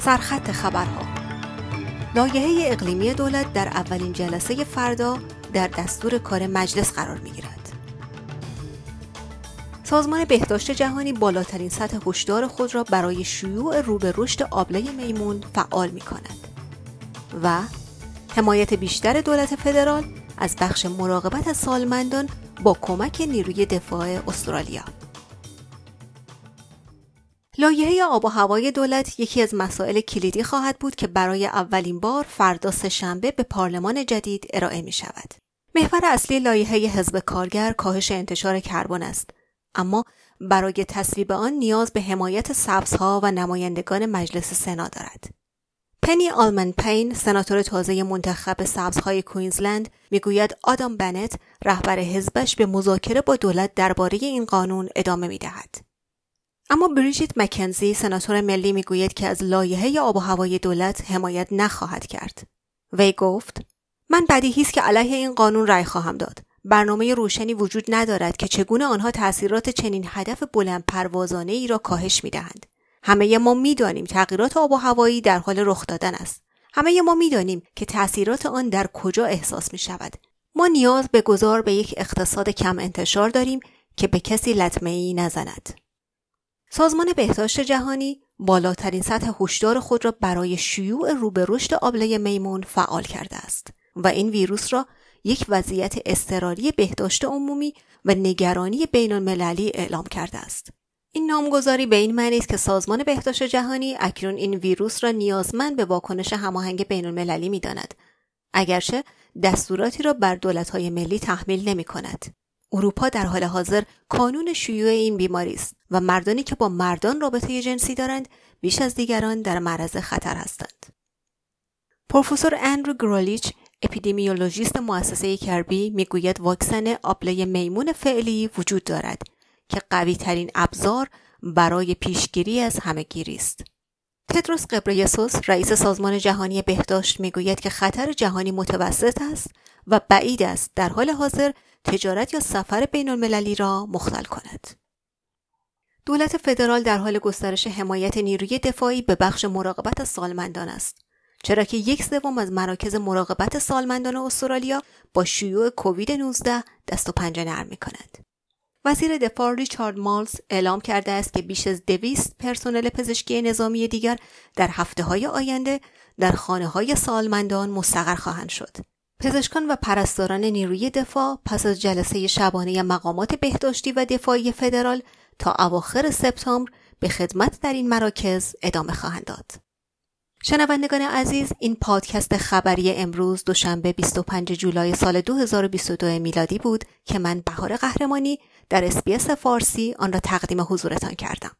سرخط خبرها لایحه اقلیمی دولت در اولین جلسه فردا در دستور کار مجلس قرار می گیرد. سازمان بهداشت جهانی بالاترین سطح هشدار خود را برای شیوع رو به رشد آبله میمون فعال می کند و حمایت بیشتر دولت فدرال از بخش مراقبت سالمندان با کمک نیروی دفاع استرالیا لایحه آب و هوای دولت یکی از مسائل کلیدی خواهد بود که برای اولین بار فردا سهشنبه به پارلمان جدید ارائه می شود. محور اصلی لایحه حزب کارگر کاهش انتشار کربن است اما برای تصویب آن نیاز به حمایت سبزها و نمایندگان مجلس سنا دارد. پنی آلمن پین سناتور تازه منتخب سبزهای کوینزلند می‌گوید آدام بنت رهبر حزبش به مذاکره با دولت درباره این قانون ادامه می دهد. اما بریجیت مکنزی سناتور ملی می‌گوید که از لایحه آب و هوای دولت حمایت نخواهد کرد. وی گفت من بدیهی است که علیه این قانون رأی خواهم داد. برنامه روشنی وجود ندارد که چگونه آنها تاثیرات چنین هدف بلند پروازانه ای را کاهش می دهند. همه ما می‌دانیم تغییرات آب و هوایی در حال رخ دادن است. همه ما می‌دانیم که تاثیرات آن در کجا احساس می شود. ما نیاز به گذار به یک اقتصاد کم انتشار داریم که به کسی لطمه ای نزند. سازمان بهداشت جهانی بالاترین سطح هشدار خود را برای شیوع رو به رشد آبله میمون فعال کرده است و این ویروس را یک وضعیت اضطراری بهداشت عمومی و نگرانی بین المللی اعلام کرده است. این نامگذاری به این معنی است که سازمان بهداشت جهانی اکنون این ویروس را نیازمند به واکنش هماهنگ بین المللی می داند. اگرچه دستوراتی را بر دولتهای ملی تحمیل نمی کند. اروپا در حال حاضر کانون شیوع این بیماری است و مردانی که با مردان رابطه جنسی دارند بیش از دیگران در معرض خطر هستند. پروفسور اندرو گرولیچ اپیدمیولوژیست مؤسسه کربی می‌گوید واکسن آبله میمون فعلی وجود دارد که قوی ترین ابزار برای پیشگیری از همهگیری است. تدروس قبریسوس رئیس سازمان جهانی بهداشت می‌گوید که خطر جهانی متوسط است و بعید است در حال حاضر تجارت یا سفر بین المللی را مختل کند. دولت فدرال در حال گسترش حمایت نیروی دفاعی به بخش مراقبت از سالمندان است. چرا که یک سوم از مراکز مراقبت سالمندان استرالیا با شیوع کووید 19 دست و پنجه نرم می کند. وزیر دفاع ریچارد مالز اعلام کرده است که بیش از دویست پرسنل پزشکی نظامی دیگر در هفته های آینده در خانه های سالمندان مستقر خواهند شد. پزشکان و پرستاران نیروی دفاع پس از جلسه شبانه مقامات بهداشتی و دفاعی فدرال تا اواخر سپتامبر به خدمت در این مراکز ادامه خواهند داد. شنوندگان عزیز این پادکست خبری امروز دوشنبه 25 جولای سال 2022 میلادی بود که من بهار قهرمانی در SBS فارسی آن را تقدیم حضورتان کردم.